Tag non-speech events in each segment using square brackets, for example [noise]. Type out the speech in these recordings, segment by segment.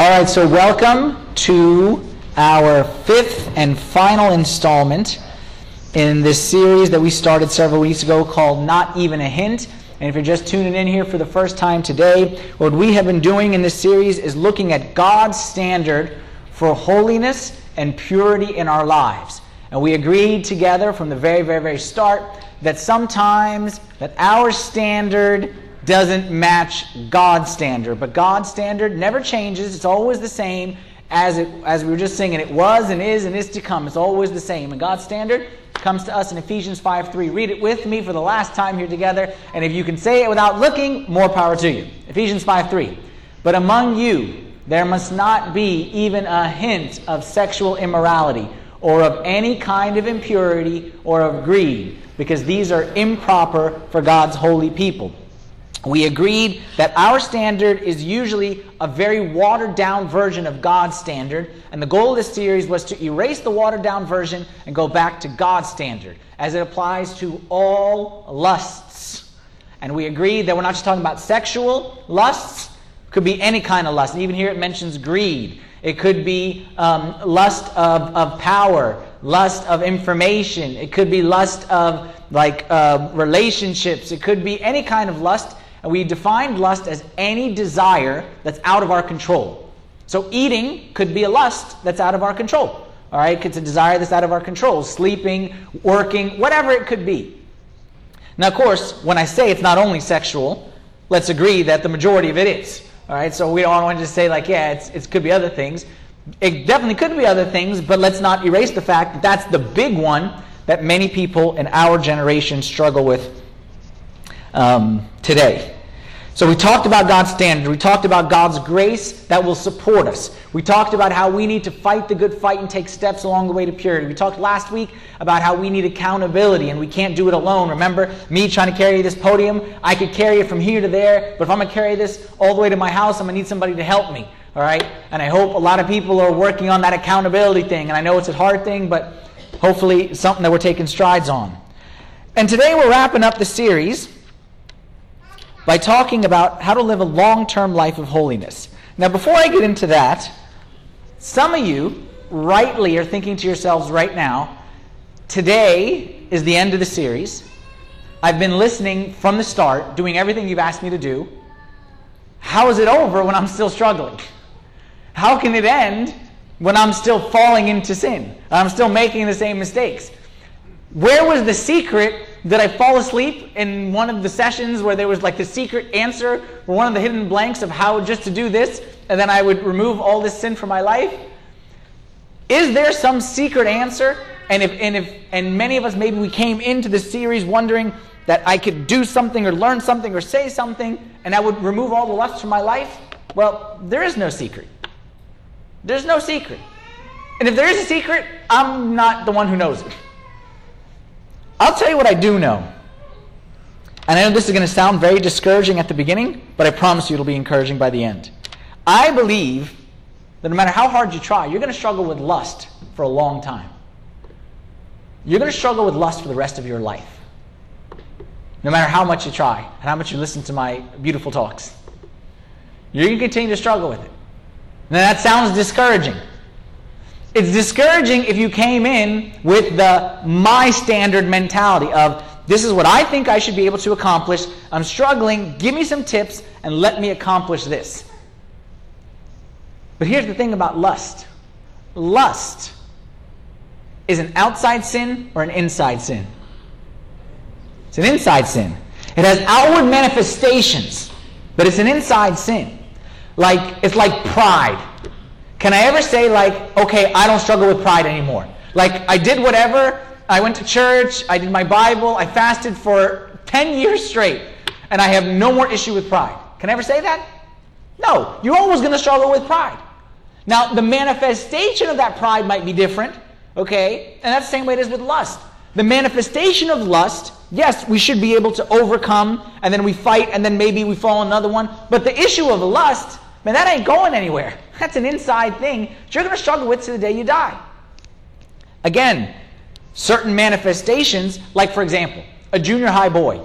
All right, so welcome to our fifth and final installment in this series that we started several weeks ago called Not Even a Hint. And if you're just tuning in here for the first time today, what we have been doing in this series is looking at God's standard for holiness and purity in our lives. And we agreed together from the very, very, very start that sometimes that our standard doesn't match God's standard. But God's standard never changes. It's always the same as it as we were just singing. It was and is and is to come. It's always the same. And God's standard comes to us in Ephesians 5 3. Read it with me for the last time here together. And if you can say it without looking, more power to you. Ephesians 5 3. But among you there must not be even a hint of sexual immorality or of any kind of impurity or of greed, because these are improper for God's holy people we agreed that our standard is usually a very watered down version of God's standard, and the goal of this series was to erase the watered down version and go back to God's standard as it applies to all lusts. And we agreed that we're not just talking about sexual lusts, could be any kind of lust. Even here it mentions greed. It could be um, lust of, of power, lust of information. It could be lust of like uh, relationships. It could be any kind of lust and we defined lust as any desire that's out of our control. So eating could be a lust that's out of our control. All right, it's a desire that's out of our control. Sleeping, working, whatever it could be. Now, of course, when I say it's not only sexual, let's agree that the majority of it is. All right, so we don't want to just say like, yeah, it's, it could be other things. It definitely could be other things, but let's not erase the fact that that's the big one that many people in our generation struggle with um, today. So we talked about God's standard. We talked about God's grace that will support us. We talked about how we need to fight the good fight and take steps along the way to purity. We talked last week about how we need accountability and we can't do it alone. Remember me trying to carry this podium? I could carry it from here to there, but if I'm going to carry this all the way to my house, I'm going to need somebody to help me. All right? And I hope a lot of people are working on that accountability thing. And I know it's a hard thing, but hopefully something that we're taking strides on. And today we're wrapping up the series by talking about how to live a long term life of holiness. Now, before I get into that, some of you rightly are thinking to yourselves right now, today is the end of the series. I've been listening from the start, doing everything you've asked me to do. How is it over when I'm still struggling? How can it end when I'm still falling into sin? I'm still making the same mistakes. Where was the secret did I fall asleep in one of the sessions where there was like the secret answer for one of the hidden blanks of how just to do this, and then I would remove all this sin from my life? Is there some secret answer? And if and if and many of us maybe we came into this series wondering that I could do something or learn something or say something and I would remove all the lusts from my life? Well, there is no secret. There's no secret. And if there is a secret, I'm not the one who knows it. I'll tell you what I do know. And I know this is going to sound very discouraging at the beginning, but I promise you it'll be encouraging by the end. I believe that no matter how hard you try, you're going to struggle with lust for a long time. You're going to struggle with lust for the rest of your life. No matter how much you try and how much you listen to my beautiful talks. You're going to continue to struggle with it. Now that sounds discouraging. It's discouraging if you came in with the my standard mentality of this is what I think I should be able to accomplish. I'm struggling. Give me some tips and let me accomplish this. But here's the thing about lust lust is an outside sin or an inside sin. It's an inside sin. It has outward manifestations, but it's an inside sin. Like it's like pride. Can I ever say, like, okay, I don't struggle with pride anymore? Like, I did whatever, I went to church, I did my Bible, I fasted for 10 years straight, and I have no more issue with pride. Can I ever say that? No, you're always going to struggle with pride. Now, the manifestation of that pride might be different, okay? And that's the same way it is with lust. The manifestation of lust, yes, we should be able to overcome, and then we fight, and then maybe we fall another one. But the issue of lust, man, that ain't going anywhere. That's an inside thing that you're going to struggle with to the day you die. Again, certain manifestations, like for example, a junior high boy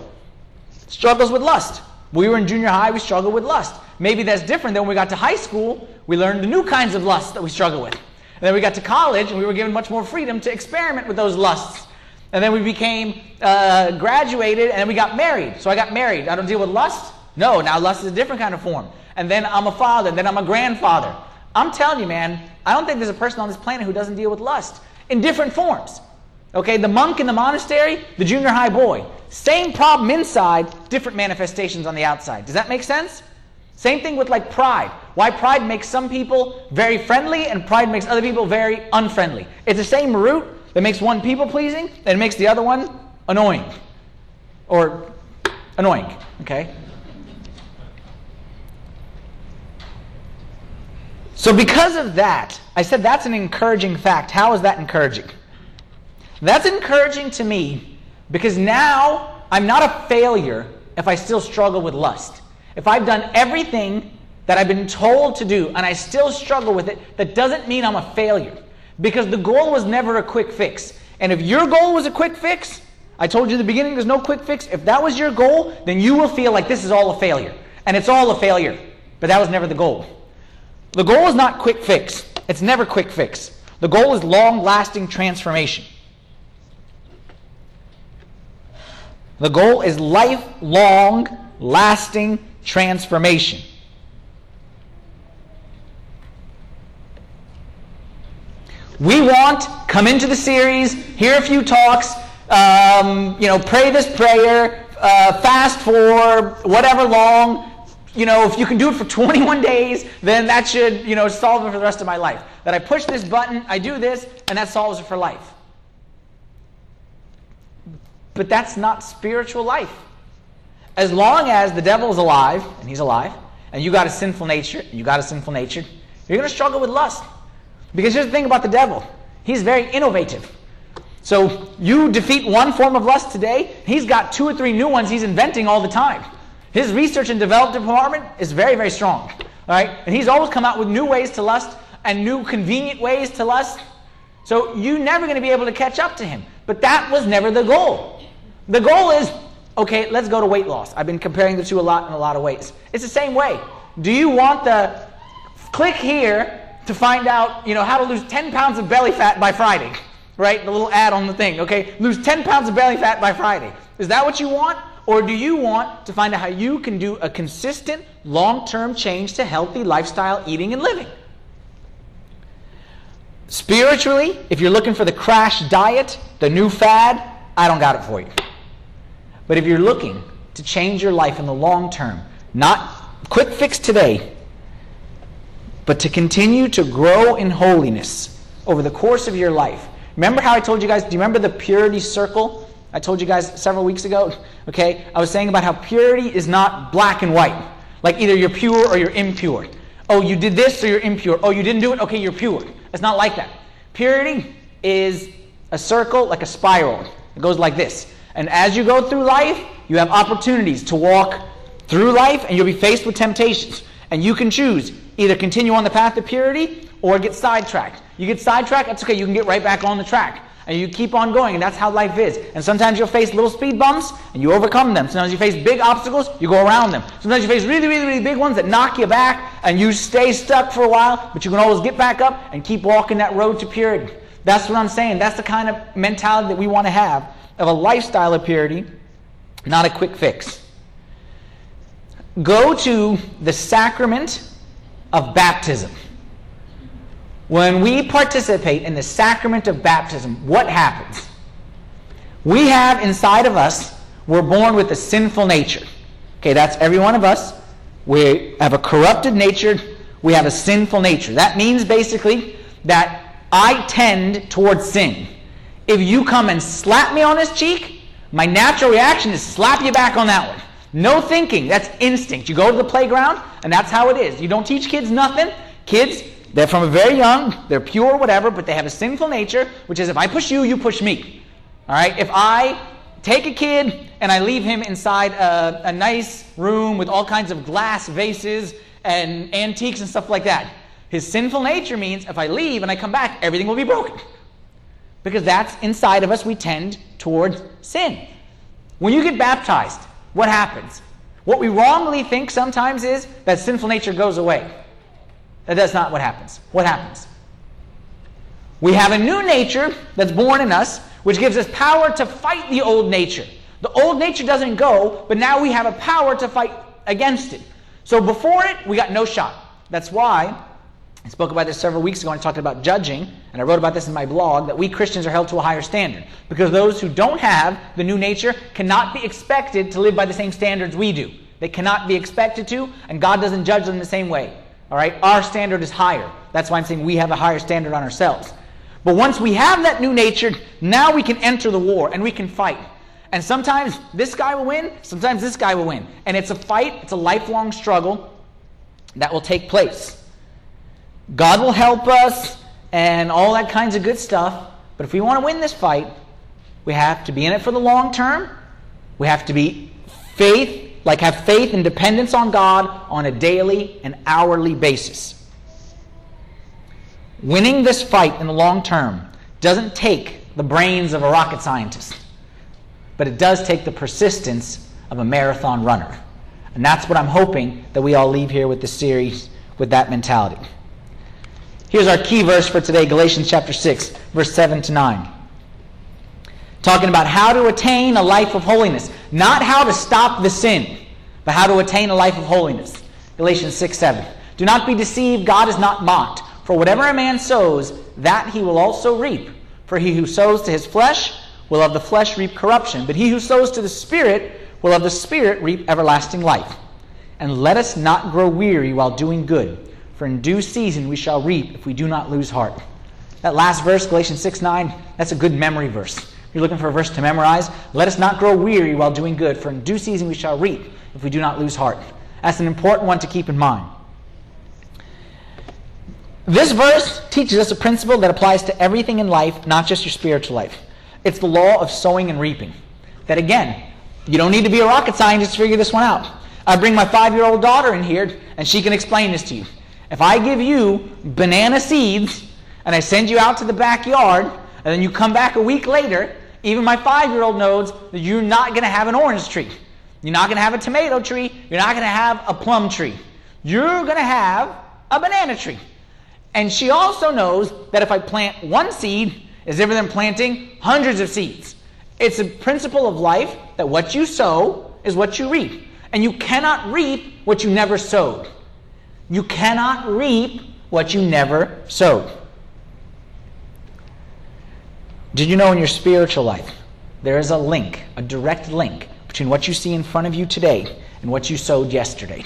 struggles with lust. We were in junior high, we struggled with lust. Maybe that's different than when we got to high school. We learned the new kinds of lusts that we struggle with. And then we got to college, and we were given much more freedom to experiment with those lusts. And then we became uh, graduated, and then we got married. So I got married. I don't deal with lust. No, now lust is a different kind of form. And then I'm a father. Then I'm a grandfather. I'm telling you, man, I don't think there's a person on this planet who doesn't deal with lust in different forms. Okay, the monk in the monastery, the junior high boy. Same problem inside, different manifestations on the outside. Does that make sense? Same thing with like pride. Why pride makes some people very friendly and pride makes other people very unfriendly. It's the same root that makes one people pleasing and makes the other one annoying. Or annoying, okay? So, because of that, I said that's an encouraging fact. How is that encouraging? That's encouraging to me because now I'm not a failure if I still struggle with lust. If I've done everything that I've been told to do and I still struggle with it, that doesn't mean I'm a failure. Because the goal was never a quick fix. And if your goal was a quick fix, I told you in the beginning there's no quick fix. If that was your goal, then you will feel like this is all a failure. And it's all a failure. But that was never the goal. The goal is not quick fix. It's never quick fix. The goal is long lasting transformation. The goal is lifelong, lasting transformation. We want, come into the series, hear a few talks, um, you know, pray this prayer, uh, fast for whatever long, you know, if you can do it for [laughs] 21 days, then that should, you know, solve it for the rest of my life. That I push this button, I do this, and that solves it for life. But that's not spiritual life. As long as the devil is alive, and he's alive, and you got a sinful nature, you got a sinful nature, you're going to struggle with lust. Because here's the thing about the devil he's very innovative. So you defeat one form of lust today, he's got two or three new ones he's inventing all the time. His research and development department is very, very strong. Right? And he's always come out with new ways to lust and new convenient ways to lust. So you're never going to be able to catch up to him. But that was never the goal. The goal is okay, let's go to weight loss. I've been comparing the two a lot in a lot of ways. It's the same way. Do you want the click here to find out, you know, how to lose 10 pounds of belly fat by Friday? Right? The little ad on the thing, okay? Lose 10 pounds of belly fat by Friday. Is that what you want? Or do you want to find out how you can do a consistent, long term change to healthy lifestyle eating and living? Spiritually, if you're looking for the crash diet, the new fad, I don't got it for you. But if you're looking to change your life in the long term, not quick fix today, but to continue to grow in holiness over the course of your life. Remember how I told you guys, do you remember the purity circle I told you guys several weeks ago, [laughs] okay? I was saying about how purity is not black and white. Like either you're pure or you're impure. Oh, you did this, so you're impure. Oh, you didn't do it? Okay, you're pure. It's not like that. Purity is a circle, like a spiral. It goes like this. And as you go through life, you have opportunities to walk through life and you'll be faced with temptations. And you can choose either continue on the path of purity or get sidetracked. You get sidetracked, that's okay, you can get right back on the track and you keep on going, and that's how life is. And sometimes you'll face little speed bumps, and you overcome them. Sometimes you face big obstacles, you go around them. Sometimes you face really, really, really big ones that knock you back, and you stay stuck for a while, but you can always get back up and keep walking that road to purity. That's what I'm saying. That's the kind of mentality that we want to have of a lifestyle of purity, not a quick fix. Go to the sacrament of baptism. When we participate in the sacrament of baptism, what happens? We have inside of us, we're born with a sinful nature. Okay, that's every one of us. We have a corrupted nature, we have a sinful nature. That means basically that I tend towards sin. If you come and slap me on this cheek, my natural reaction is slap you back on that one. No thinking. That's instinct. You go to the playground, and that's how it is. You don't teach kids nothing. Kids, they're from a very young, they're pure, whatever, but they have a sinful nature, which is if I push you, you push me. All right? If I take a kid and I leave him inside a, a nice room with all kinds of glass vases and antiques and stuff like that, his sinful nature means if I leave and I come back, everything will be broken. Because that's inside of us, we tend towards sin. When you get baptized, what happens? What we wrongly think sometimes is that sinful nature goes away. That's not what happens. What happens? We have a new nature that's born in us, which gives us power to fight the old nature. The old nature doesn't go, but now we have a power to fight against it. So before it, we got no shot. That's why I spoke about this several weeks ago and I talked about judging, and I wrote about this in my blog, that we Christians are held to a higher standard. Because those who don't have the new nature cannot be expected to live by the same standards we do. They cannot be expected to, and God doesn't judge them the same way. All right? Our standard is higher. That's why I'm saying we have a higher standard on ourselves. But once we have that new nature, now we can enter the war and we can fight. And sometimes this guy will win, sometimes this guy will win. And it's a fight, it's a lifelong struggle that will take place. God will help us and all that kinds of good stuff. But if we want to win this fight, we have to be in it for the long term. We have to be faith, like have faith and dependence on God on a daily and hourly basis. Winning this fight in the long term doesn't take the brains of a rocket scientist, but it does take the persistence of a marathon runner. And that's what I'm hoping that we all leave here with this series with that mentality. Here's our key verse for today Galatians chapter 6, verse 7 to 9. Talking about how to attain a life of holiness. Not how to stop the sin, but how to attain a life of holiness. Galatians 6, 7. Do not be deceived, God is not mocked. For whatever a man sows, that he will also reap. For he who sows to his flesh will of the flesh reap corruption, but he who sows to the Spirit will of the Spirit reap everlasting life. And let us not grow weary while doing good for in due season we shall reap if we do not lose heart. That last verse, Galatians 6 9, that's a good memory verse. You're looking for a verse to memorize, let us not grow weary while doing good, for in due season we shall reap if we do not lose heart. That's an important one to keep in mind. This verse teaches us a principle that applies to everything in life, not just your spiritual life. It's the law of sowing and reaping. That again, you don't need to be a rocket scientist to figure this one out. I bring my five year old daughter in here, and she can explain this to you. If I give you banana seeds and I send you out to the backyard, and then you come back a week later, even my five year old knows that you're not going to have an orange tree. You're not going to have a tomato tree. You're not going to have a plum tree. You're going to have a banana tree. And she also knows that if I plant one seed, is different than planting hundreds of seeds. It's a principle of life that what you sow is what you reap. And you cannot reap what you never sowed. You cannot reap what you never sowed. Did you know in your spiritual life there is a link, a direct link, between what you see in front of you today and what you sowed yesterday?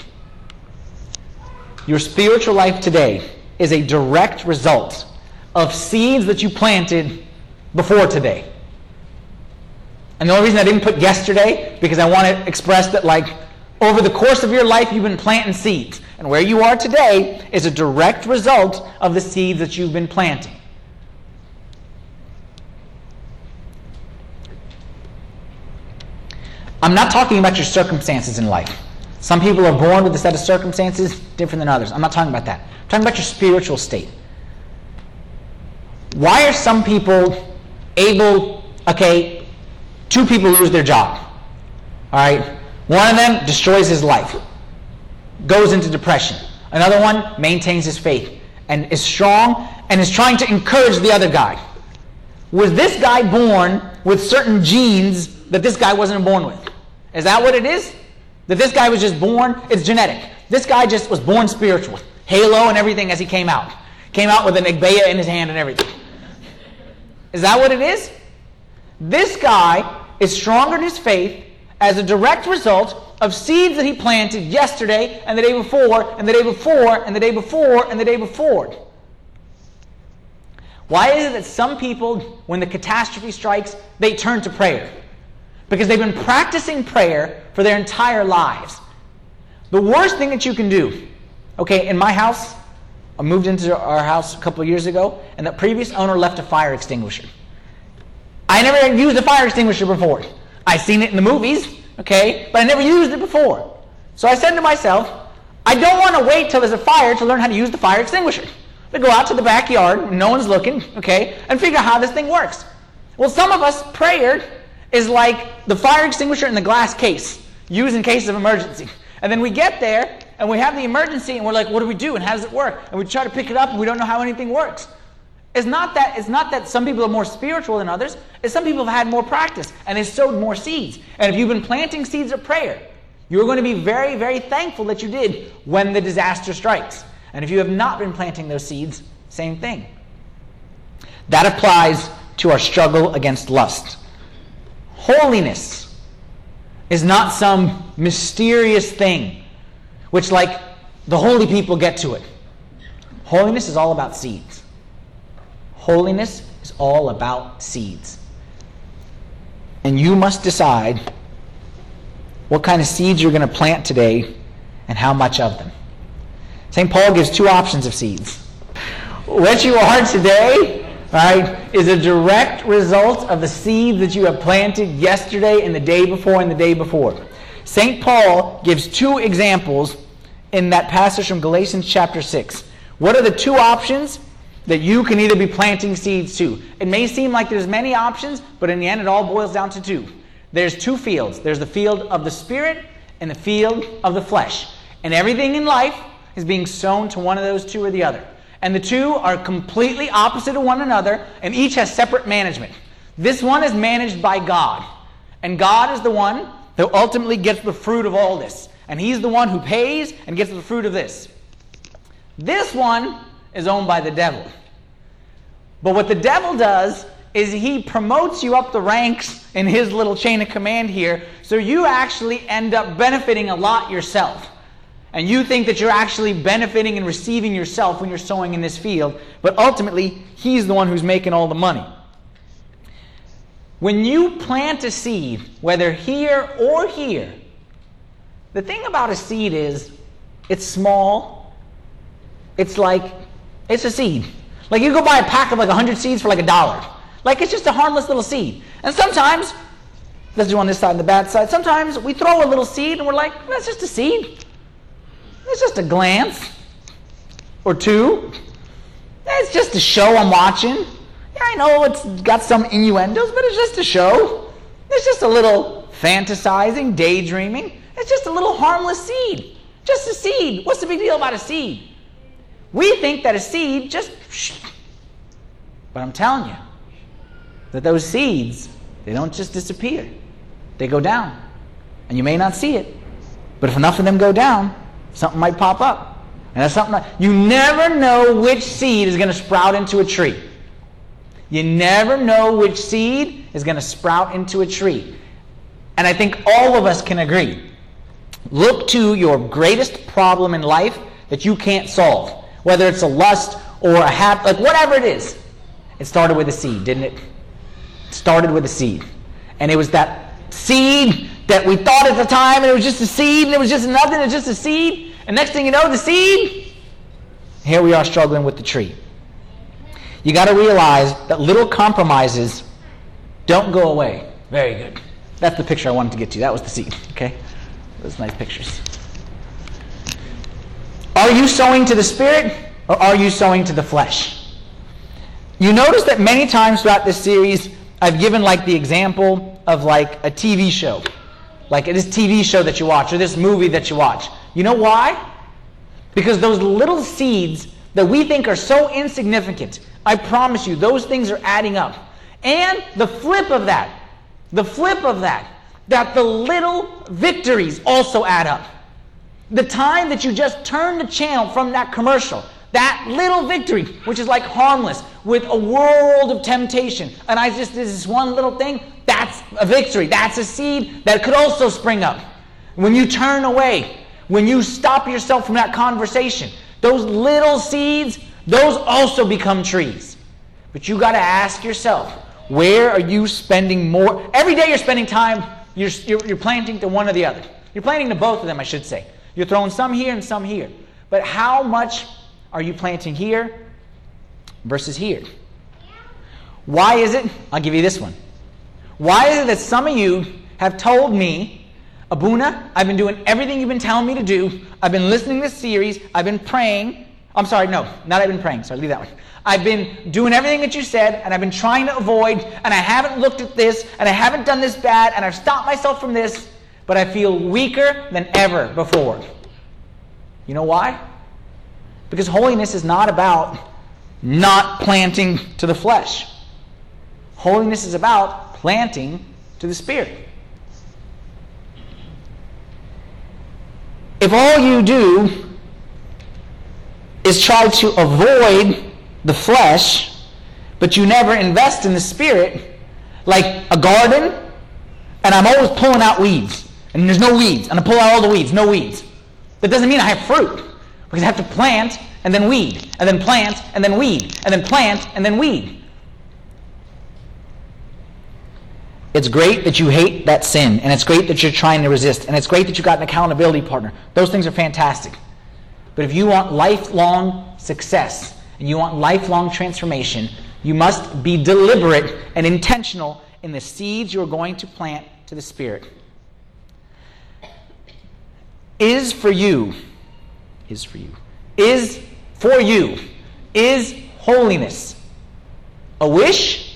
Your spiritual life today is a direct result of seeds that you planted before today. And the only reason I didn't put yesterday, because I want to express that, like, over the course of your life, you've been planting seeds. And where you are today is a direct result of the seeds that you've been planting. I'm not talking about your circumstances in life. Some people are born with a set of circumstances different than others. I'm not talking about that. I'm talking about your spiritual state. Why are some people able, okay, two people lose their job. All right? One of them destroys his life goes into depression. Another one maintains his faith and is strong and is trying to encourage the other guy. Was this guy born with certain genes that this guy wasn't born with? Is that what it is? That this guy was just born? It's genetic. This guy just was born spiritual. Halo and everything as he came out. Came out with an Agbeya in his hand and everything. Is that what it is? This guy is stronger in his faith as a direct result of seeds that he planted yesterday and the day before and the day before and the day before and the day before. Why is it that some people, when the catastrophe strikes, they turn to prayer? Because they've been practicing prayer for their entire lives. The worst thing that you can do, okay, in my house, I moved into our house a couple years ago, and the previous owner left a fire extinguisher. I never used a fire extinguisher before. I've seen it in the movies, okay? But I never used it before. So I said to myself, I don't want to wait till there's a fire to learn how to use the fire extinguisher. I go out to the backyard, no one's looking, okay, and figure out how this thing works. Well, some of us, prayer is like the fire extinguisher in the glass case. used in case of emergency. And then we get there and we have the emergency and we're like, what do we do and how does it work? And we try to pick it up and we don't know how anything works. It's not that it's not that some people are more spiritual than others. It's some people have had more practice and they sowed more seeds. And if you've been planting seeds of prayer, you're going to be very, very thankful that you did when the disaster strikes. And if you have not been planting those seeds, same thing. That applies to our struggle against lust. Holiness is not some mysterious thing which, like, the holy people get to it. Holiness is all about seeds. Holiness is all about seeds. And you must decide what kind of seeds you're going to plant today and how much of them. St. Paul gives two options of seeds. What you are today, right, is a direct result of the seed that you have planted yesterday and the day before and the day before. St. Paul gives two examples in that passage from Galatians chapter 6. What are the two options that you can either be planting seeds to? It may seem like there's many options, but in the end it all boils down to two. There's two fields. There's the field of the spirit and the field of the flesh. And everything in life is being sown to one of those two or the other. And the two are completely opposite of one another, and each has separate management. This one is managed by God. And God is the one that ultimately gets the fruit of all this. And He's the one who pays and gets the fruit of this. This one is owned by the devil. But what the devil does is he promotes you up the ranks in his little chain of command here, so you actually end up benefiting a lot yourself. And you think that you're actually benefiting and receiving yourself when you're sowing in this field, but ultimately, he's the one who's making all the money. When you plant a seed, whether here or here, the thing about a seed is it's small. It's like, it's a seed. Like you go buy a pack of like 100 seeds for like a dollar. Like it's just a harmless little seed. And sometimes, let's do on this side and the bad side, sometimes we throw a little seed and we're like, that's just a seed. It's just a glance or two. It's just a show I'm watching. Yeah, I know it's got some innuendos, but it's just a show. It's just a little fantasizing, daydreaming. It's just a little harmless seed. Just a seed. What's the big deal about a seed? We think that a seed just. But I'm telling you that those seeds, they don't just disappear, they go down. And you may not see it, but if enough of them go down, something might pop up. And that's something you never know which seed is going to sprout into a tree. You never know which seed is going to sprout into a tree. And I think all of us can agree. Look to your greatest problem in life that you can't solve, whether it's a lust or a habit, like whatever it is. It started with a seed, didn't it? It started with a seed. And it was that seed that we thought at the time and it was just a seed and it was just nothing, it was just a seed. And next thing you know, the seed, here we are struggling with the tree. You got to realize that little compromises don't go away. Very good. That's the picture I wanted to get to. That was the seed. Okay? Those nice pictures. Are you sowing to the spirit or are you sowing to the flesh? You notice that many times throughout this series, I've given like the example of like a TV show. Like this TV show that you watch or this movie that you watch. You know why? Because those little seeds that we think are so insignificant, I promise you, those things are adding up. And the flip of that, the flip of that, that the little victories also add up. The time that you just turn the channel from that commercial, that little victory, which is like harmless, with a world of temptation, and I just did this one little thing, that's a victory. That's a seed that could also spring up. When you turn away, when you stop yourself from that conversation, those little seeds, those also become trees. But you got to ask yourself, where are you spending more? Every day you're spending time, you're, you're, you're planting to one or the other. You're planting to both of them, I should say. You're throwing some here and some here. But how much are you planting here versus here? Why is it? I'll give you this one. Why is it that some of you have told me, Abuna, I've been doing everything you've been telling me to do. I've been listening to this series. I've been praying. I'm sorry, no, not I've been praying. Sorry, leave that one. I've been doing everything that you said, and I've been trying to avoid, and I haven't looked at this, and I haven't done this bad, and I've stopped myself from this. but I feel weaker than ever before. You know why? Because holiness is not about not planting to the flesh. Holiness is about planting to the Spirit. If all you do is try to avoid the flesh, but you never invest in the Spirit, like a garden, and I'm always pulling out weeds, and there's no weeds, and I pull out all the weeds, no weeds. That doesn't mean I have fruit, because I have to plant and then weed, and then plant and then weed, and then plant and then weed. It's great that you hate that sin, and it's great that you're trying to resist, and it's great that you've got an accountability partner. Those things are fantastic. But if you want lifelong success and you want lifelong transformation, you must be deliberate and intentional in the seeds you're going to plant to the Spirit. Is for you, is for you, is for you, is holiness a wish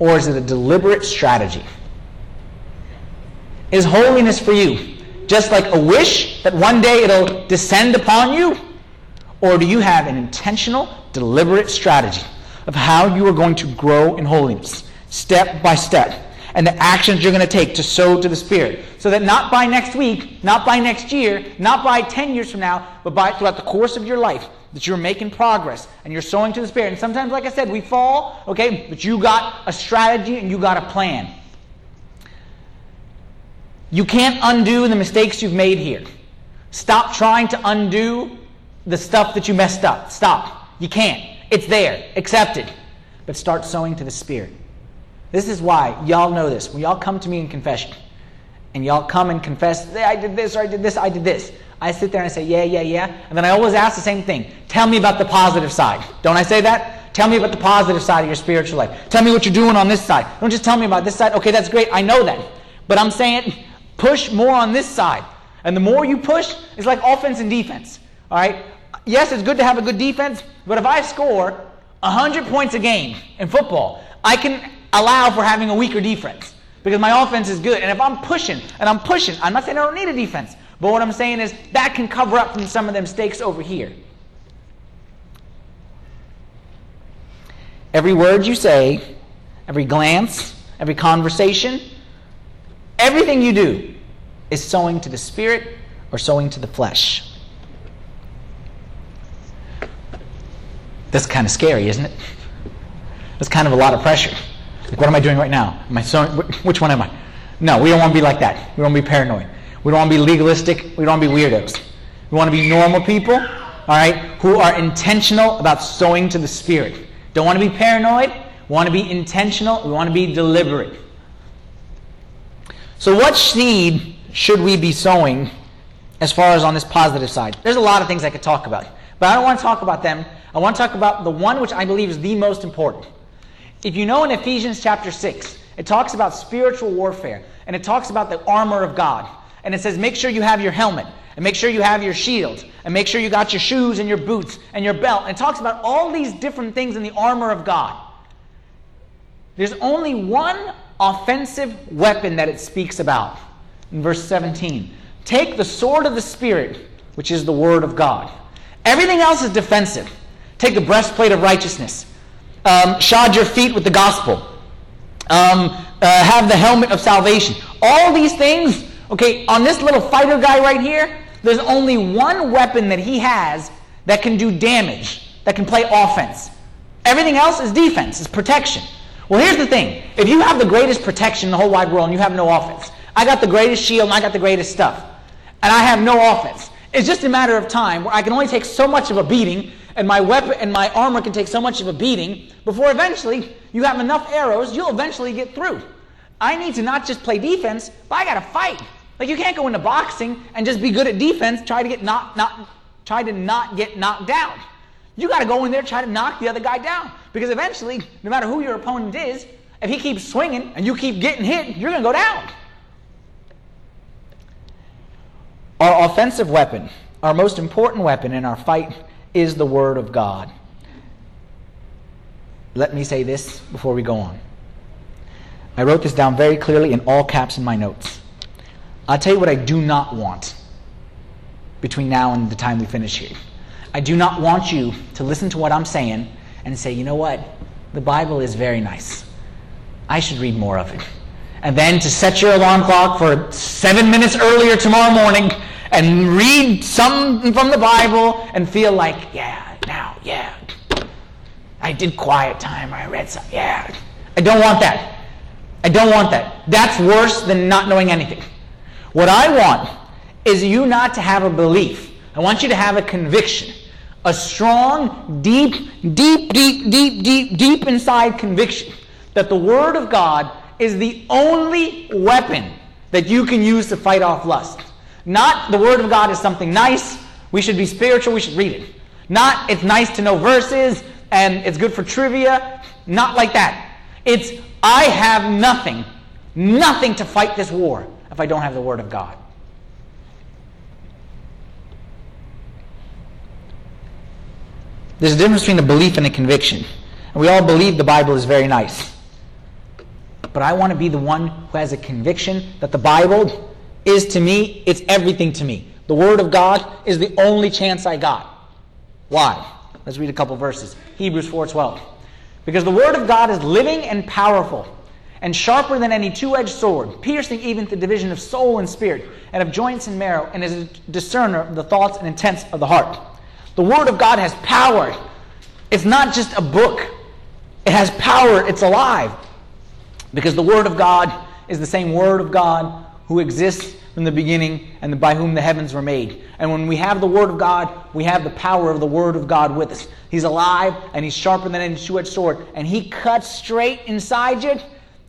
or is it a deliberate strategy? Is holiness for you just like a wish that one day it'll descend upon you? Or do you have an intentional, deliberate strategy of how you are going to grow in holiness, step by step, and the actions you're going to take to sow to the Spirit? So that not by next week, not by next year, not by 10 years from now, but by throughout the course of your life, that you're making progress and you're sowing to the Spirit. And sometimes, like I said, we fall, okay, but you got a strategy and you got a plan. You can't undo the mistakes you've made here. Stop trying to undo the stuff that you messed up. Stop. You can't. It's there. Accept it. But start sowing to the Spirit. This is why, y'all know this. When y'all come to me in confession, and y'all come and confess, I did this, or I did this, I did this. I sit there and I say, yeah, yeah, yeah. And then I always ask the same thing. Tell me about the positive side. Don't I say that? Tell me about the positive side of your spiritual life. Tell me what you're doing on this side. Don't just tell me about this side. Okay, that's great. I know that. But I'm saying push more on this side. And the more you push, it's like offense and defense. All right? Yes, it's good to have a good defense, but if I score 100 points a game in football, I can allow for having a weaker defense because my offense is good. And if I'm pushing and I'm pushing, I'm not saying I don't need a defense, but what I'm saying is that can cover up from some of them mistakes over here. Every word you say, every glance, every conversation, everything you do is sowing to the spirit or sowing to the flesh. That's kind of scary, isn't it? That's kind of a lot of pressure. Like, what am I doing right now? Am I sowing? Which one am I? No, we don't want to be like that. We don't want to be paranoid. We don't want to be legalistic. We don't want to be weirdos. We want to be normal people, all right, who are intentional about sowing to the Spirit. Don't want to be paranoid. We want to be intentional. We want to be deliberate. So, what seed should we be sowing as far as on this positive side? There's a lot of things I could talk about, but I don't want to talk about them. I want to talk about the one which I believe is the most important. If you know in Ephesians chapter 6, it talks about spiritual warfare, and it talks about the armor of God. And it says, make sure you have your helmet, and make sure you have your shield, and make sure you got your shoes and your boots and your belt. And it talks about all these different things in the armor of God. There's only one offensive weapon that it speaks about in verse 17. Take the sword of the Spirit, which is the word of God. Everything else is defensive. Take the breastplate of righteousness. Um, shod your feet with the gospel. Um, uh, have the helmet of salvation. All these things Okay, on this little fighter guy right here, there's only one weapon that he has that can do damage, that can play offense. Everything else is defense, is protection. Well, here's the thing. If you have the greatest protection in the whole wide world and you have no offense, I got the greatest shield and I got the greatest stuff, and I have no offense. It's just a matter of time where I can only take so much of a beating and my weapon and my armor can take so much of a beating before eventually you have enough arrows, you'll eventually get through. I need to not just play defense, but I got to fight. Like you can't go into boxing and just be good at defense, try to get not, try to not get knocked down. You got to go in there try to knock the other guy down because eventually, no matter who your opponent is, if he keeps swinging and you keep getting hit, you're going to go down. Our offensive weapon, our most important weapon in our fight, is the Word of God. Let me say this before we go on. I wrote this down very clearly in all caps in my notes. I'll tell you what I do not want between now and the time we finish here. I do not want you to listen to what I'm saying and say, you know what? The Bible is very nice. I should read more of it. And then to set your alarm clock for seven minutes earlier tomorrow morning and read something from the Bible and feel like, yeah, now, yeah. I did quiet time, I read some, yeah. I don't want that. I don't want that. That's worse than not knowing anything. What I want is you not to have a belief. I want you to have a conviction. A strong, deep, deep, deep, deep, deep, deep inside conviction that the Word of God is the only weapon that you can use to fight off lust. Not the Word of God is something nice, we should be spiritual, we should read it. Not it's nice to know verses and it's good for trivia. Not like that. It's I have nothing, nothing to fight this war if I don't have the Word of God. There's a difference between a belief and a conviction. And we all believe the Bible is very nice. But I want to be the one who has a conviction that the Bible is to me, it's everything to me. The Word of God is the only chance I got. Why? Let's read a couple verses. Hebrews 4:12. Because the Word of God is living and powerful, and sharper than any two-edged sword, piercing even to the division of soul and spirit, and of joints and marrow, and is a discerner of the thoughts and intents of the heart. The Word of God has power. It's not just a book, it has power, it's alive. Because the Word of God is the same Word of God who exists from the beginning and by whom the heavens were made. And when we have the Word of God, we have the power of the Word of God with us. He's alive and He's sharper than any two edged sword. And He cuts straight inside you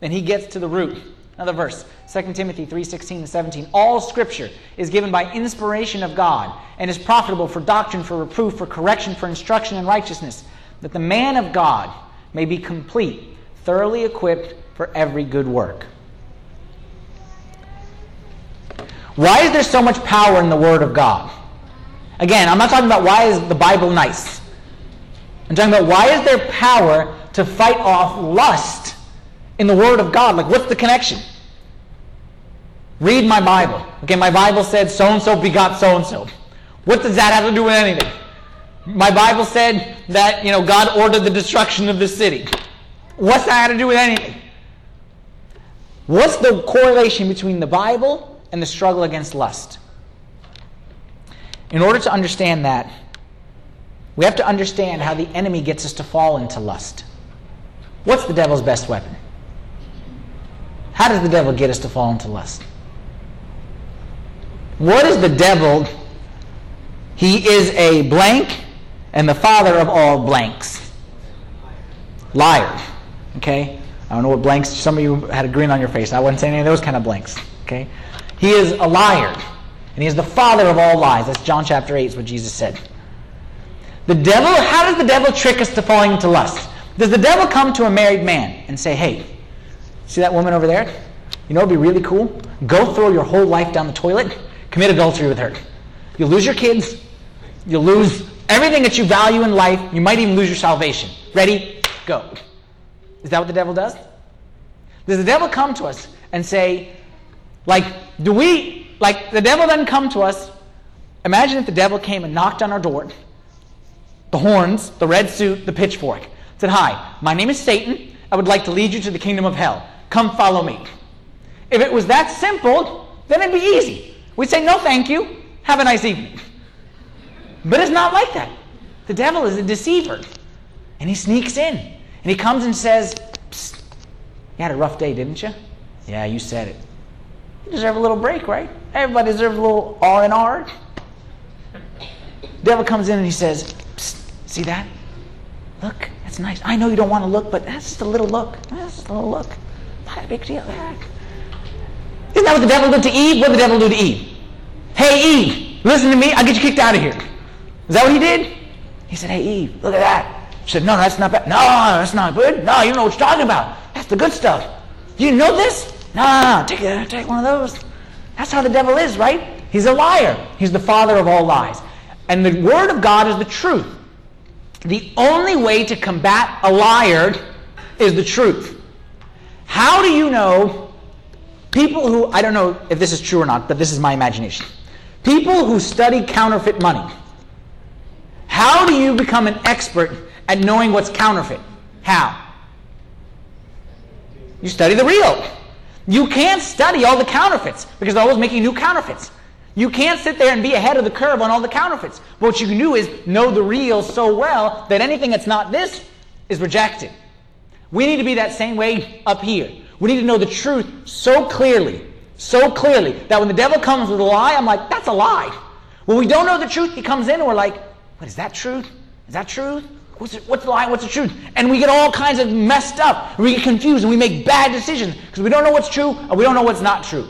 and He gets to the root. Another verse, 2 Timothy 3 16 and 17. All scripture is given by inspiration of God and is profitable for doctrine, for reproof, for correction, for instruction in righteousness, that the man of God may be complete, thoroughly equipped for every good work. Why is there so much power in the Word of God? Again, I'm not talking about why is the Bible nice. I'm talking about why is there power to fight off lust in the Word of God? Like, what's the connection? Read my Bible. Okay, my Bible said so and so begot so and so. What does that have to do with anything? My Bible said that, you know, God ordered the destruction of the city. What's that have to do with anything? What's the correlation between the Bible and the struggle against lust? In order to understand that, we have to understand how the enemy gets us to fall into lust. What's the devil's best weapon? How does the devil get us to fall into lust? What is the devil? He is a blank and the father of all blanks. Liar. Okay? I don't know what blanks, some of you had a grin on your face. I wasn't saying any of those kind of blanks. Okay? He is a liar. And he is the father of all lies. That's John chapter 8, is what Jesus said. The devil, how does the devil trick us to falling into lust? Does the devil come to a married man and say, hey, see that woman over there? You know what would be really cool? Go throw your whole life down the toilet, commit adultery with her. You'll lose your kids. You'll lose everything that you value in life. You might even lose your salvation. Ready? Go. Is that what the devil does? Does the devil come to us and say, like, do we, like, the devil doesn't come to us. Imagine if the devil came and knocked on our door, the horns, the red suit, the pitchfork, said, Hi, my name is Satan. I would like to lead you to the kingdom of hell. Come follow me. If it was that simple, then it'd be easy. We'd say, No, thank you. Have a nice evening. But it's not like that. The devil is a deceiver. And he sneaks in. And he comes and says, You had a rough day, didn't you? Yeah, you said it. You deserve a little break, right? Everybody deserves a little R and R. Devil comes in and he says, See that? Look, that's nice. I know you don't want to look, but that's just a little look. That's just a little look. Not a big deal. Isn't that what the devil did to Eve? What did the devil do to Eve? Hey, Eve, listen to me. I'll get you kicked out of here. Is that what he did? He said, Hey, Eve, look at that. She said, No, that's not bad. No, that's not good. No, you don't know what you're talking about. That's the good stuff. You know this? No, no, no. Take, uh, take one of those. That's how the devil is, right? He's a liar. He's the father of all lies. And the word of God is the truth. The only way to combat a liar is the truth. How do you know People who, I don't know if this is true or not, but this is my imagination. People who study counterfeit money. How do you become an expert at knowing what's counterfeit? How? You study the real. You can't study all the counterfeits because they're always making new counterfeits. You can't sit there and be ahead of the curve on all the counterfeits. But what you can do is know the real so well that anything that's not this is rejected. We need to be that same way up here. We need to know the truth so clearly, so clearly, that when the devil comes with a lie, I'm like, that's a lie. When we don't know the truth, he comes in and we're like, what is that truth? Is that truth? What's, it, what's the lie? What's the truth? And we get all kinds of messed up. We get confused and we make bad decisions because we don't know what's true and we don't know what's not true.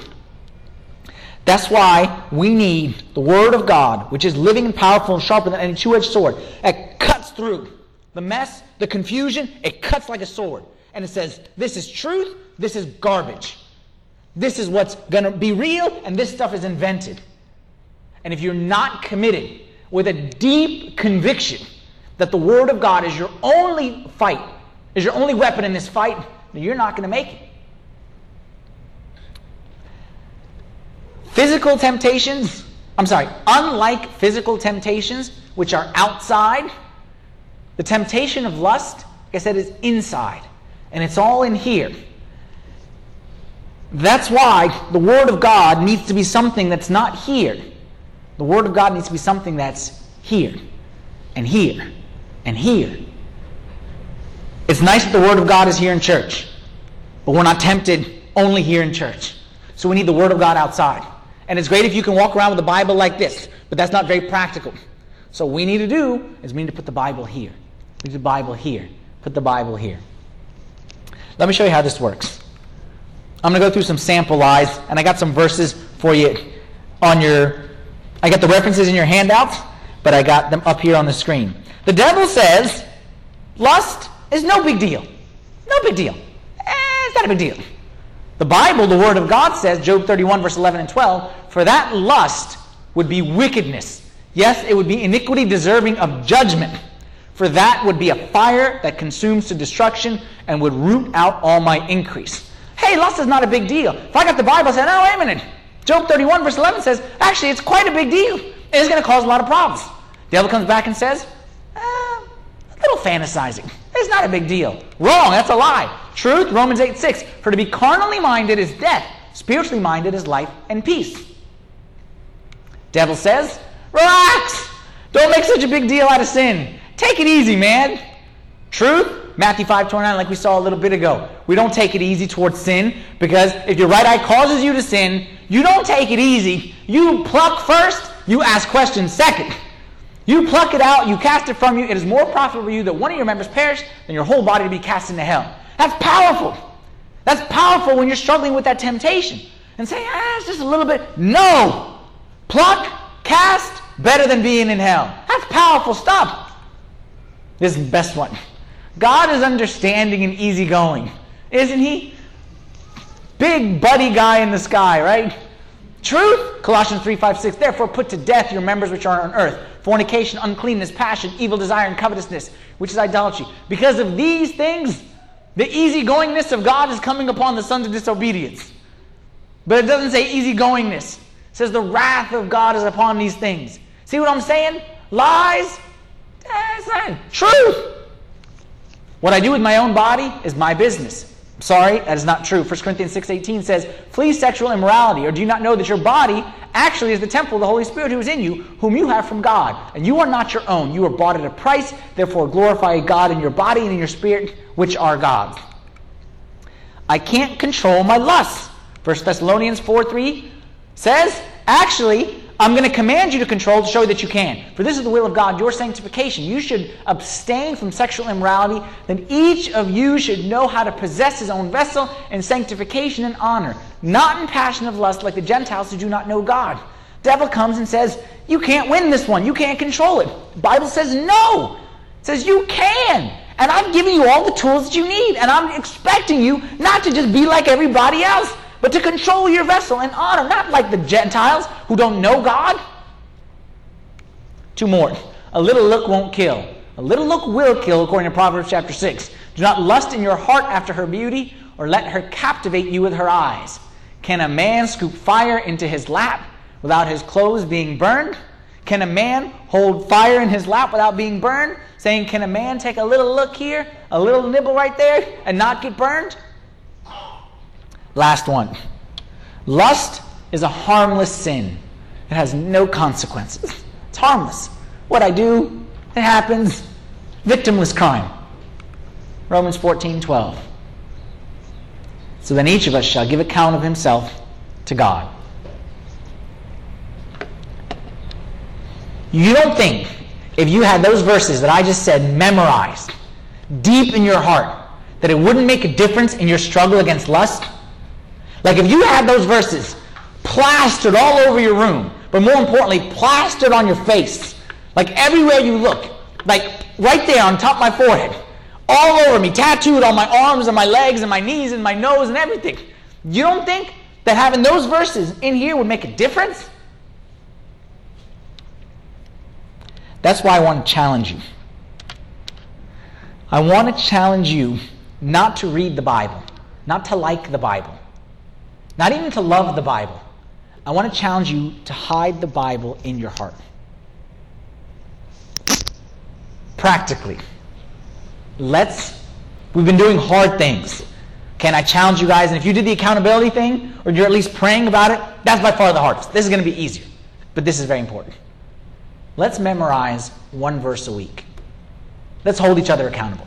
That's why we need the Word of God, which is living and powerful and sharper than any two edged sword, that cuts through the mess, the confusion. It cuts like a sword. And it says, This is truth, this is garbage. This is what's going to be real, and this stuff is invented. And if you're not committed with a deep conviction that the Word of God is your only fight, is your only weapon in this fight, then you're not going to make it. Physical temptations, I'm sorry, unlike physical temptations, which are outside, the temptation of lust, like I said, is inside. And it's all in here. That's why the Word of God needs to be something that's not here. The Word of God needs to be something that's here, and here, and here. It's nice that the Word of God is here in church, but we're not tempted only here in church. So we need the Word of God outside. And it's great if you can walk around with a Bible like this, but that's not very practical. So what we need to do is we need to put the Bible here. Put the Bible here. Put the Bible here. Let me show you how this works. I'm going to go through some sample lies, and I got some verses for you on your. I got the references in your handouts, but I got them up here on the screen. The devil says, lust is no big deal. No big deal. Eh, it's not a big deal. The Bible, the Word of God says, Job 31, verse 11 and 12, for that lust would be wickedness. Yes, it would be iniquity deserving of judgment. For that would be a fire that consumes to destruction and would root out all my increase. Hey, lust is not a big deal. If I got the Bible and said, oh, wait a minute. Job 31, verse 11 says, actually, it's quite a big deal. It's going to cause a lot of problems. The devil comes back and says, eh, a little fantasizing. It's not a big deal. Wrong. That's a lie. Truth, Romans 8 6. For to be carnally minded is death, spiritually minded is life and peace. Devil says, relax. Don't make such a big deal out of sin. Take it easy, man. Truth, Matthew 5 29, like we saw a little bit ago. We don't take it easy towards sin because if your right eye causes you to sin, you don't take it easy. You pluck first, you ask questions second. You pluck it out, you cast it from you. It is more profitable for you that one of your members perish than your whole body to be cast into hell. That's powerful. That's powerful when you're struggling with that temptation. And say, ah, it's just a little bit. No! Pluck, cast, better than being in hell. That's powerful stuff. This is the best one. God is understanding and easygoing, isn't he? Big buddy guy in the sky, right? Truth, Colossians 3 5 6. Therefore, put to death your members which are on earth fornication, uncleanness, passion, evil desire, and covetousness, which is idolatry. Because of these things, the easygoingness of God is coming upon the sons of disobedience. But it doesn't say easygoingness. It says the wrath of God is upon these things. See what I'm saying? Lies, eh, truth. What I do with my own body is my business. Sorry, that is not true. 1 Corinthians 6.18 says, Flee sexual immorality, or do you not know that your body actually is the temple of the Holy Spirit who is in you, whom you have from God? And you are not your own. You are bought at a price. Therefore glorify God in your body and in your spirit, which are God's. I can't control my lusts. 1 Thessalonians 4.3 says, actually, I'm going to command you to control to show that you can. For this is the will of God, your sanctification. You should abstain from sexual immorality. Then each of you should know how to possess his own vessel in sanctification and honor, not in passion of lust like the Gentiles who do not know God. Devil comes and says, You can't win this one. You can't control it. Bible says no. It says you can. And I'm giving you all the tools that you need. And I'm expecting you not to just be like everybody else, but to control your vessel in honor, not like the Gentiles who don't know God. Two more. A little look won't kill. A little look will kill, according to Proverbs chapter 6. Do not lust in your heart after her beauty, or let her captivate you with her eyes. Can a man scoop fire into his lap without his clothes being burned? Can a man hold fire in his lap without being burned? Saying, Can a man take a little look here, a little nibble right there, and not get burned? Last one. Lust is a harmless sin, it has no consequences. It's harmless. What I do, it happens. Victimless crime. Romans 14 12. So then each of us shall give account of himself to God. You don't think if you had those verses that I just said memorized deep in your heart that it wouldn't make a difference in your struggle against lust? Like if you had those verses plastered all over your room, but more importantly, plastered on your face, like everywhere you look, like right there on top of my forehead, all over me, tattooed on my arms and my legs and my knees and my nose and everything. You don't think that having those verses in here would make a difference? That's why I want to challenge you. I want to challenge you not to read the Bible, not to like the Bible, not even to love the Bible. I want to challenge you to hide the Bible in your heart. Practically. Let's, we've been doing hard things. Can I challenge you guys? And if you did the accountability thing, or you're at least praying about it, that's by far the hardest. This is going to be easier. But this is very important. Let's memorize one verse a week. Let's hold each other accountable.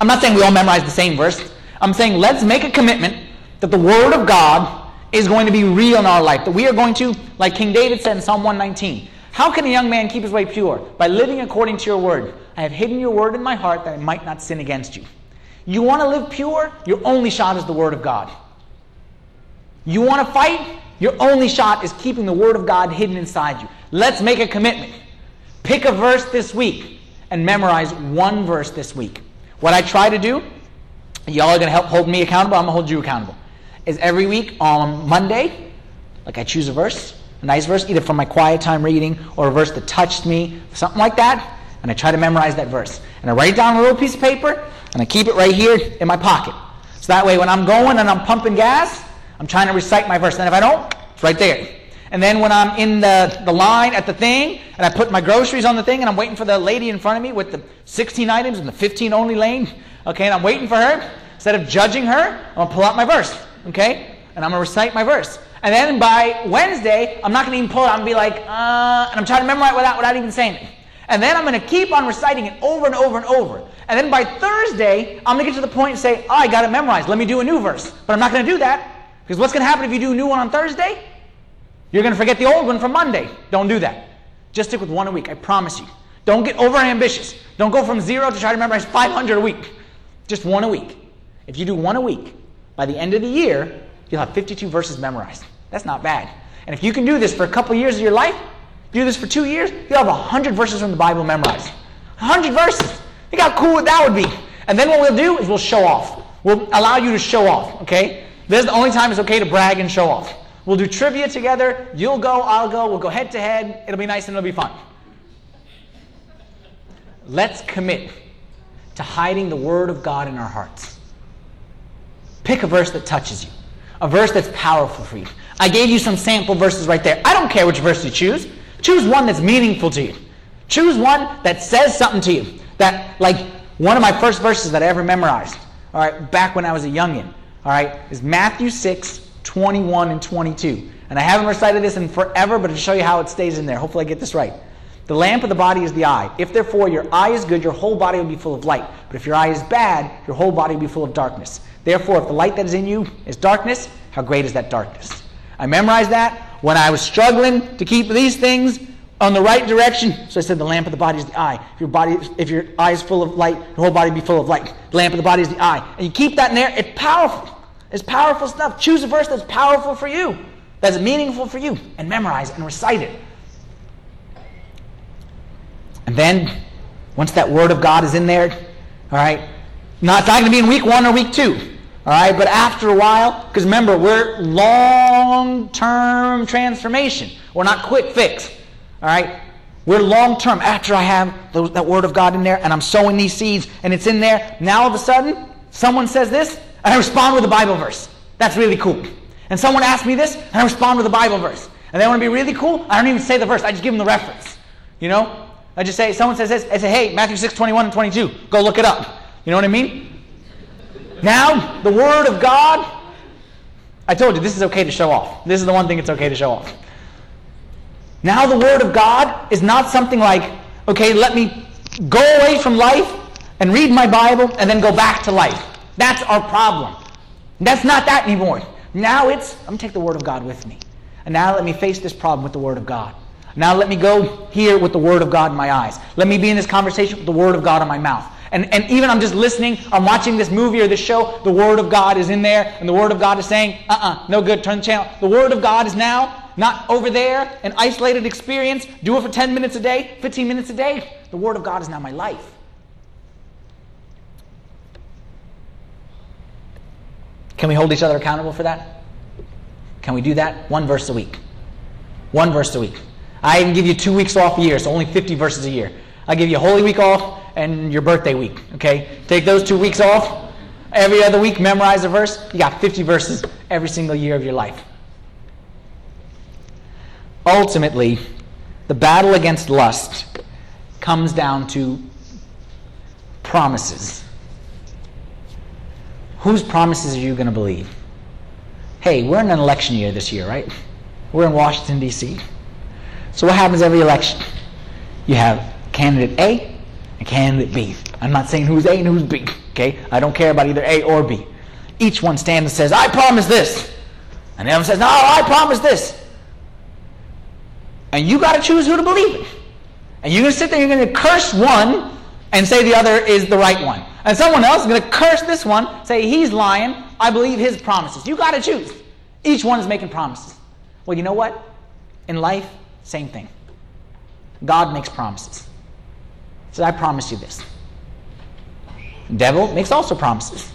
I'm not saying we all memorize the same verse. I'm saying let's make a commitment that the Word of God is going to be real in our life. That we are going to, like King David said in Psalm 119, how can a young man keep his way pure? By living according to your word. I have hidden your word in my heart that I might not sin against you. You want to live pure? Your only shot is the word of God. You want to fight? Your only shot is keeping the word of God hidden inside you. Let's make a commitment. Pick a verse this week and memorize one verse this week. What I try to do, y'all are going to help hold me accountable, I'm going to hold you accountable, is every week on Monday, like I choose a verse, a nice verse, either from my quiet time reading or a verse that touched me, something like that, and I try to memorize that verse. And I write it down on a little piece of paper, and I keep it right here in my pocket. So that way, when I'm going and I'm pumping gas, I'm trying to recite my verse. And if I don't, it's right there. And then when I'm in the, the line at the thing, and I put my groceries on the thing, and I'm waiting for the lady in front of me with the 16 items in the 15 only lane, okay, and I'm waiting for her, instead of judging her, I'm going to pull out my verse, okay? And I'm to recite my verse. And then by Wednesday, I'm not to even pull it. I'm to be like, uh, and I'm trying to memorize without, without even saying it. And then I'm to keep on reciting it over and over and over. And then by Thursday, I'm to get to the point and say, oh, I got it memorized. Let me do a new verse. But I'm not to do that. Because what's to happen if you do a new one on Thursday? You're to forget the old one from Monday. Don't do that. Just stick with one a week. I promise you. Don't get over ambitious. Don't go from zero to try to memorize 500 a week. Just one a week. If you do one a week, by the end of the year, you'll have 52 verses memorized. That's not bad. And if you can do this for a couple years of your life, do this for two years, you'll have 100 verses from the Bible memorized. 100 verses. Think how cool that would be. And then what we'll do is we'll show off. We'll allow you to show off, okay? This is the only time it's okay to brag and show off. We'll do trivia together. You'll go, I'll go. We'll go head to head. It'll be nice and it'll be fun. Let's commit to hiding the Word of God in our hearts. Pick a verse that touches you, a verse that's powerful for you. I gave you some sample verses right there. I don't care which verse you choose. Choose one that's meaningful to you. Choose one that says something to you. That, like, one of my first verses that I ever memorized, all right, back when I was a youngin', all right, is Matthew 6, 21 and 22. And I haven't recited this in forever, but to show you how it stays in there. Hopefully I get this right. The lamp of the body is the eye. If therefore your eye is good, your whole body will be full of light. But if your eye is bad, your whole body will be full of darkness. Therefore, if the light that is in you is darkness, how great is that darkness? I memorized that when I was struggling to keep these things on the right direction. So I said, the lamp of the body is the eye. If your body, if your eye is full of light, your whole body be full of light. The lamp of the body is the eye. And you keep that in there, it's powerful. It's powerful stuff. Choose a verse that's powerful for you, that's meaningful for you, and memorize and recite it. And then, once that word of God is in there, all right, not, it's not going to be in week one or week two. All right, but after a while, because remember, we're long term transformation. We're not quick fix. All right, we're long term. After I have those, that word of God in there and I'm sowing these seeds and it's in there, now all of a sudden, someone says this and I respond with a Bible verse. That's really cool. And someone asks me this, and I respond with a Bible verse. And they want to be really cool, I don't even say the verse, I just give them the reference. You know? I just say, someone says this, I say, hey, Matthew 6, 21 and 22, go look it up. You know what I mean? Now, the Word of God, I told you, this is okay to show off. This is the one thing it's okay to show off. Now, the Word of God is not something like, okay, let me go away from life and read my Bible and then go back to life. That's our problem. That's not that anymore. Now it's, I'm going to take the Word of God with me. And now let me face this problem with the Word of God. Now let me go here with the Word of God in my eyes. Let me be in this conversation with the Word of God in my mouth. And, and even I'm just listening, I'm watching this movie or this show, the Word of God is in there, and the Word of God is saying, uh uh-uh, uh no good, turn the channel. The Word of God is now not over there, an isolated experience, do it for 10 minutes a day, 15 minutes a day. The Word of God is now my life. Can we hold each other accountable for that? Can we do that? One verse a week. One verse a week. I even give you two weeks off a year, so only 50 verses a year. I give you a Holy Week off and your birthday week. Okay? Take those two weeks off. Every other week, memorize a verse. You got 50 verses every single year of your life. Ultimately, the battle against lust comes down to promises. Whose promises are you going to believe? Hey, we're in an election year this year, right? We're in Washington, D.C. So what happens every election? You have candidate A and candidate B. I'm not saying who's A and who's B, okay? I don't care about either A or B. Each one stands and says, I promise this. And the other says, No, I promise this. And you got to choose who to believe. And you're going to sit there, you're going to curse one and say the other is the right one. And someone else is going to curse this one, say he's lying. I believe his promises. You got to choose. Each one is making promises. Well, you know what? In life, same thing. God makes promises. Says, I promise you this. Devil makes also promises.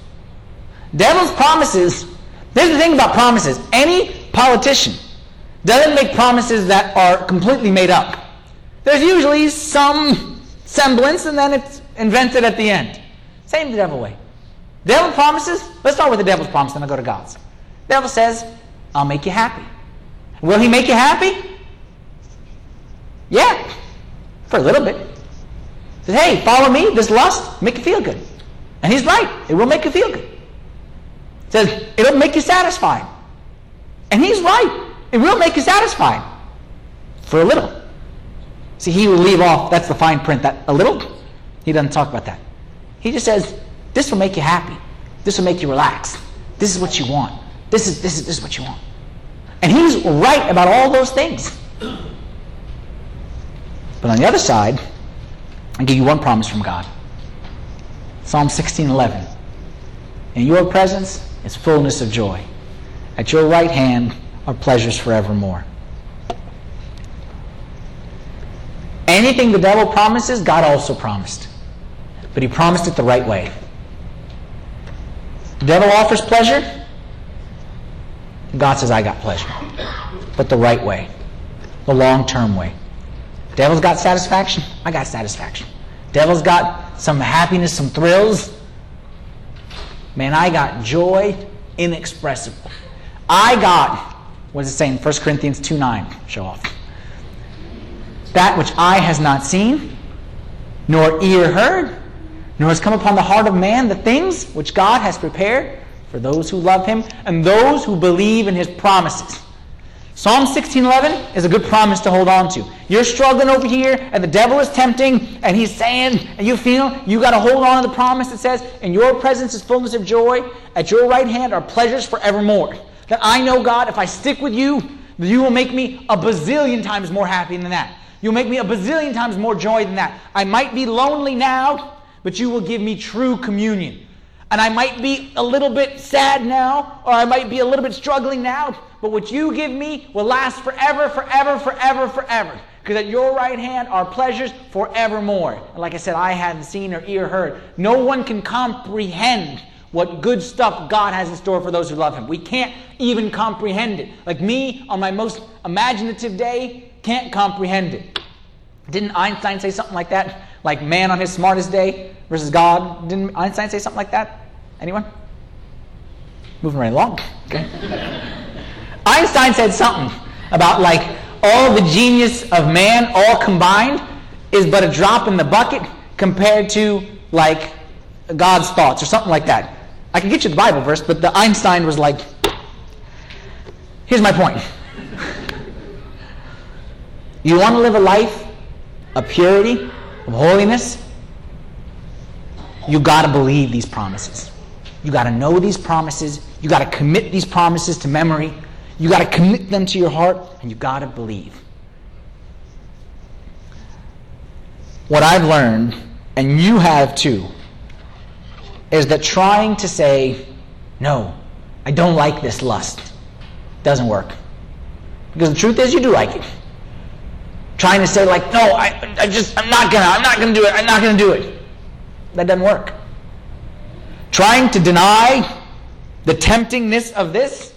Devil's promises, there's the thing about promises. Any politician doesn't make promises that are completely made up. There's usually some semblance and then it's invented at the end. Same the devil way. Devil promises, let's start with the devil's promise, then I'll go to God's. Devil says, I'll make you happy. Will he make you happy? Yeah, for a little bit. Hey, follow me, this lust, make you feel good. And he's right, it will make you feel good. Says, it'll make you satisfied. And he's right, it will make you satisfied. For a little. See, he will leave off, that's the fine print, that a little, he doesn't talk about that. He just says, this will make you happy. This will make you relax. This is what you want. This is, this is, this is what you want. And he's right about all those things. But on the other side, I'll give you one promise from God. Psalm 16:11. In your presence is fullness of joy. At your right hand are pleasures forevermore. Anything the devil promises, God also promised but he promised it the right way. The devil offers pleasure. God says, I got pleasure. But the right way, the long term way. Devil's got satisfaction. I got satisfaction. Devil's got some happiness, some thrills. Man, I got joy inexpressible. I got, what does it say in 1 Corinthians 2 9? Show off. That which eye has not seen, nor ear heard, nor has come upon the heart of man the things which God has prepared for those who love him and those who believe in his promises. Psalm 16:11 is a good promise to hold on to. You're struggling over here and the devil is tempting and he's saying and you feel you got to hold on to the promise that says in your presence is fullness of joy at your right hand are pleasures forevermore. That I know God if I stick with you you will make me a bazillion times more happy than that. You'll make me a bazillion times more joy than that. I might be lonely now, but you will give me true communion. And I might be a little bit sad now, or I might be a little bit struggling now, but what you give me will last forever, forever, forever, forever. Because at your right hand are pleasures forevermore. And like I said, eye hadn't seen or ear heard. No one can comprehend what good stuff God has in store for those who love Him. We can't even comprehend it. Like me, on my most imaginative day, can't comprehend it. Didn't Einstein say something like that? Like man on his smartest day versus God. Didn't Einstein say something like that? Anyone? Moving right along. Okay. [laughs] Einstein said something about like all the genius of man all combined is but a drop in the bucket compared to like God's thoughts or something like that. I can get you the Bible verse, but the Einstein was like, here's my point. You want to live a life of purity, of holiness? You got to believe these promises. You got to know these promises. You got to commit these promises to memory. You got to commit them to your heart, and you got to believe. What I've learned, and you have too, is that trying to say, no, I don't like this lust, doesn't work. Because the truth is, you do like it. Trying to say, like, no, I, I just, I'm not gonna, I'm not gonna do it, I'm not gonna do it. That doesn't work. Trying to deny the temptingness of this,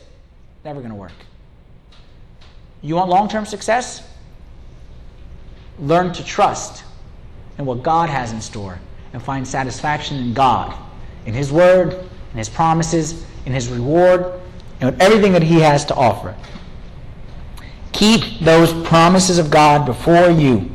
never gonna work. You want long term success? Learn to trust in what God has in store and find satisfaction in God in His Word, in His promises, in His reward, and everything that He has to offer. Keep those promises of God before you.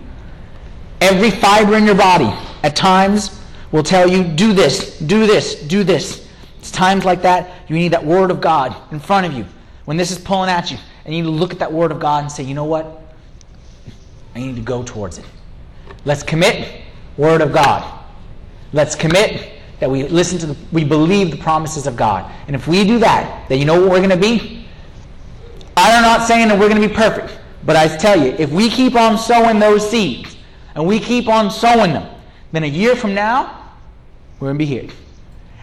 Every fiber in your body at times will tell you, do this, do this, do this. It's times like that you need that Word of God in front of you. When this is pulling at you, and you need to look at that Word of God and say, you know what? I need to go towards it. Let's commit, Word of God. Let's commit that we listen to the, we believe the promises of God. And if we do that, then you know what we're going to be? I'm not saying that we're going to be perfect, but I tell you, if we keep on sowing those seeds and we keep on sowing them, then a year from now, we're going to be here.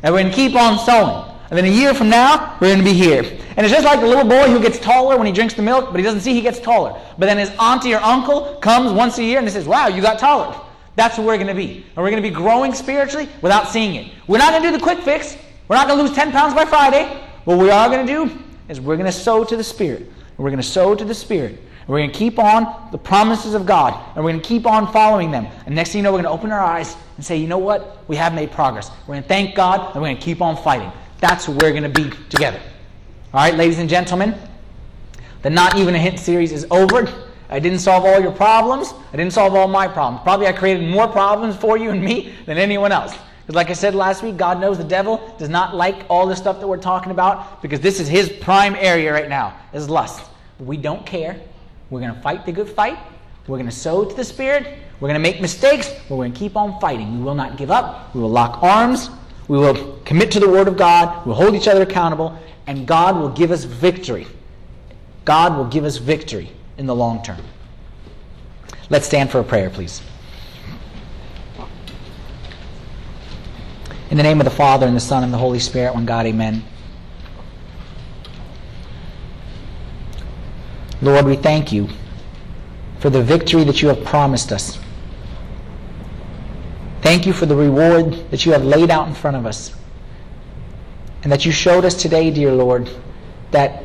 And we're going to keep on sowing. And then a year from now, we're going to be here. And it's just like the little boy who gets taller when he drinks the milk, but he doesn't see he gets taller. But then his auntie or uncle comes once a year and says, Wow, you got taller. That's what we're going to be. And we're going to be growing spiritually without seeing it. We're not going to do the quick fix. We're not going to lose 10 pounds by Friday. What we are going to do is we're going to sow to the Spirit. And we're going to sow to the Spirit. And we're going to keep on the promises of God. And we're going to keep on following them. And next thing you know, we're going to open our eyes and say, you know what? We have made progress. We're going to thank God and we're going to keep on fighting. That's where we're going to be together. All right, ladies and gentlemen, the Not Even a Hint series is over. I didn't solve all your problems. I didn't solve all my problems. Probably I created more problems for you and me than anyone else. Because, like I said last week, God knows the devil does not like all the stuff that we're talking about because this is his prime area right now is lust. But we don't care. We're going to fight the good fight. We're going to sow to the Spirit. We're going to make mistakes, we're going to keep on fighting. We will not give up. We will lock arms. We will commit to the Word of God. We'll hold each other accountable. And God will give us victory. God will give us victory in the long term. Let's stand for a prayer, please. In the name of the Father, and the Son, and the Holy Spirit, one God, amen. Lord, we thank you for the victory that you have promised us. Thank you for the reward that you have laid out in front of us. And that you showed us today, dear Lord, that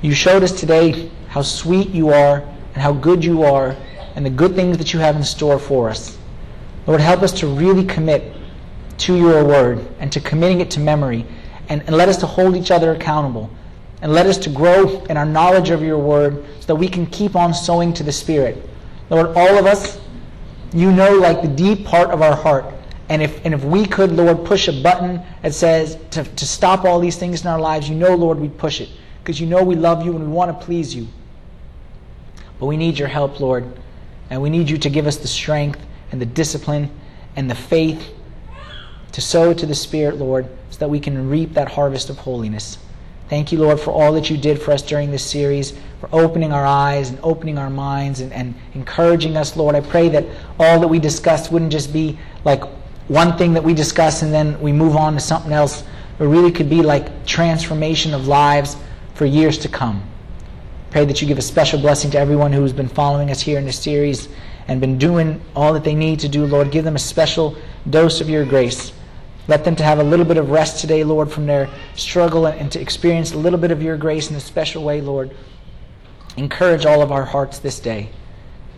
you showed us today how sweet you are and how good you are and the good things that you have in store for us. Lord, help us to really commit to your word and to committing it to memory and, and let us to hold each other accountable and let us to grow in our knowledge of your word so that we can keep on sowing to the Spirit. Lord, all of us, you know like the deep part of our heart. And if, and if we could, Lord, push a button that says to, to stop all these things in our lives, you know, Lord, we'd push it because you know we love you and we want to please you. But we need your help, Lord. And we need you to give us the strength and the discipline and the faith to sow to the Spirit, Lord, so that we can reap that harvest of holiness. Thank you, Lord, for all that you did for us during this series, for opening our eyes and opening our minds and, and encouraging us, Lord. I pray that all that we discussed wouldn't just be like one thing that we discuss and then we move on to something else, but really could be like transformation of lives for years to come. Pray that you give a special blessing to everyone who's been following us here in this series and been doing all that they need to do, Lord. Give them a special dose of your grace. Let them to have a little bit of rest today, Lord, from their struggle and to experience a little bit of your grace in a special way, Lord. Encourage all of our hearts this day.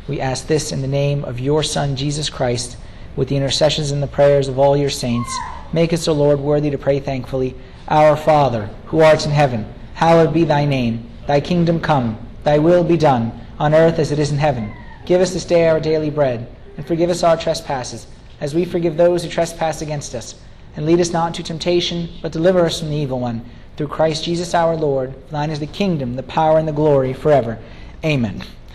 We ask this in the name of your Son, Jesus Christ, with the intercessions and the prayers of all your saints. Make us, O Lord, worthy to pray thankfully. Our Father, who art in heaven, hallowed be thy name. Thy kingdom come, thy will be done, on earth as it is in heaven. Give us this day our daily bread, and forgive us our trespasses, as we forgive those who trespass against us. And lead us not into temptation, but deliver us from the evil one. Through Christ Jesus our Lord, thine is the kingdom, the power, and the glory forever. Amen.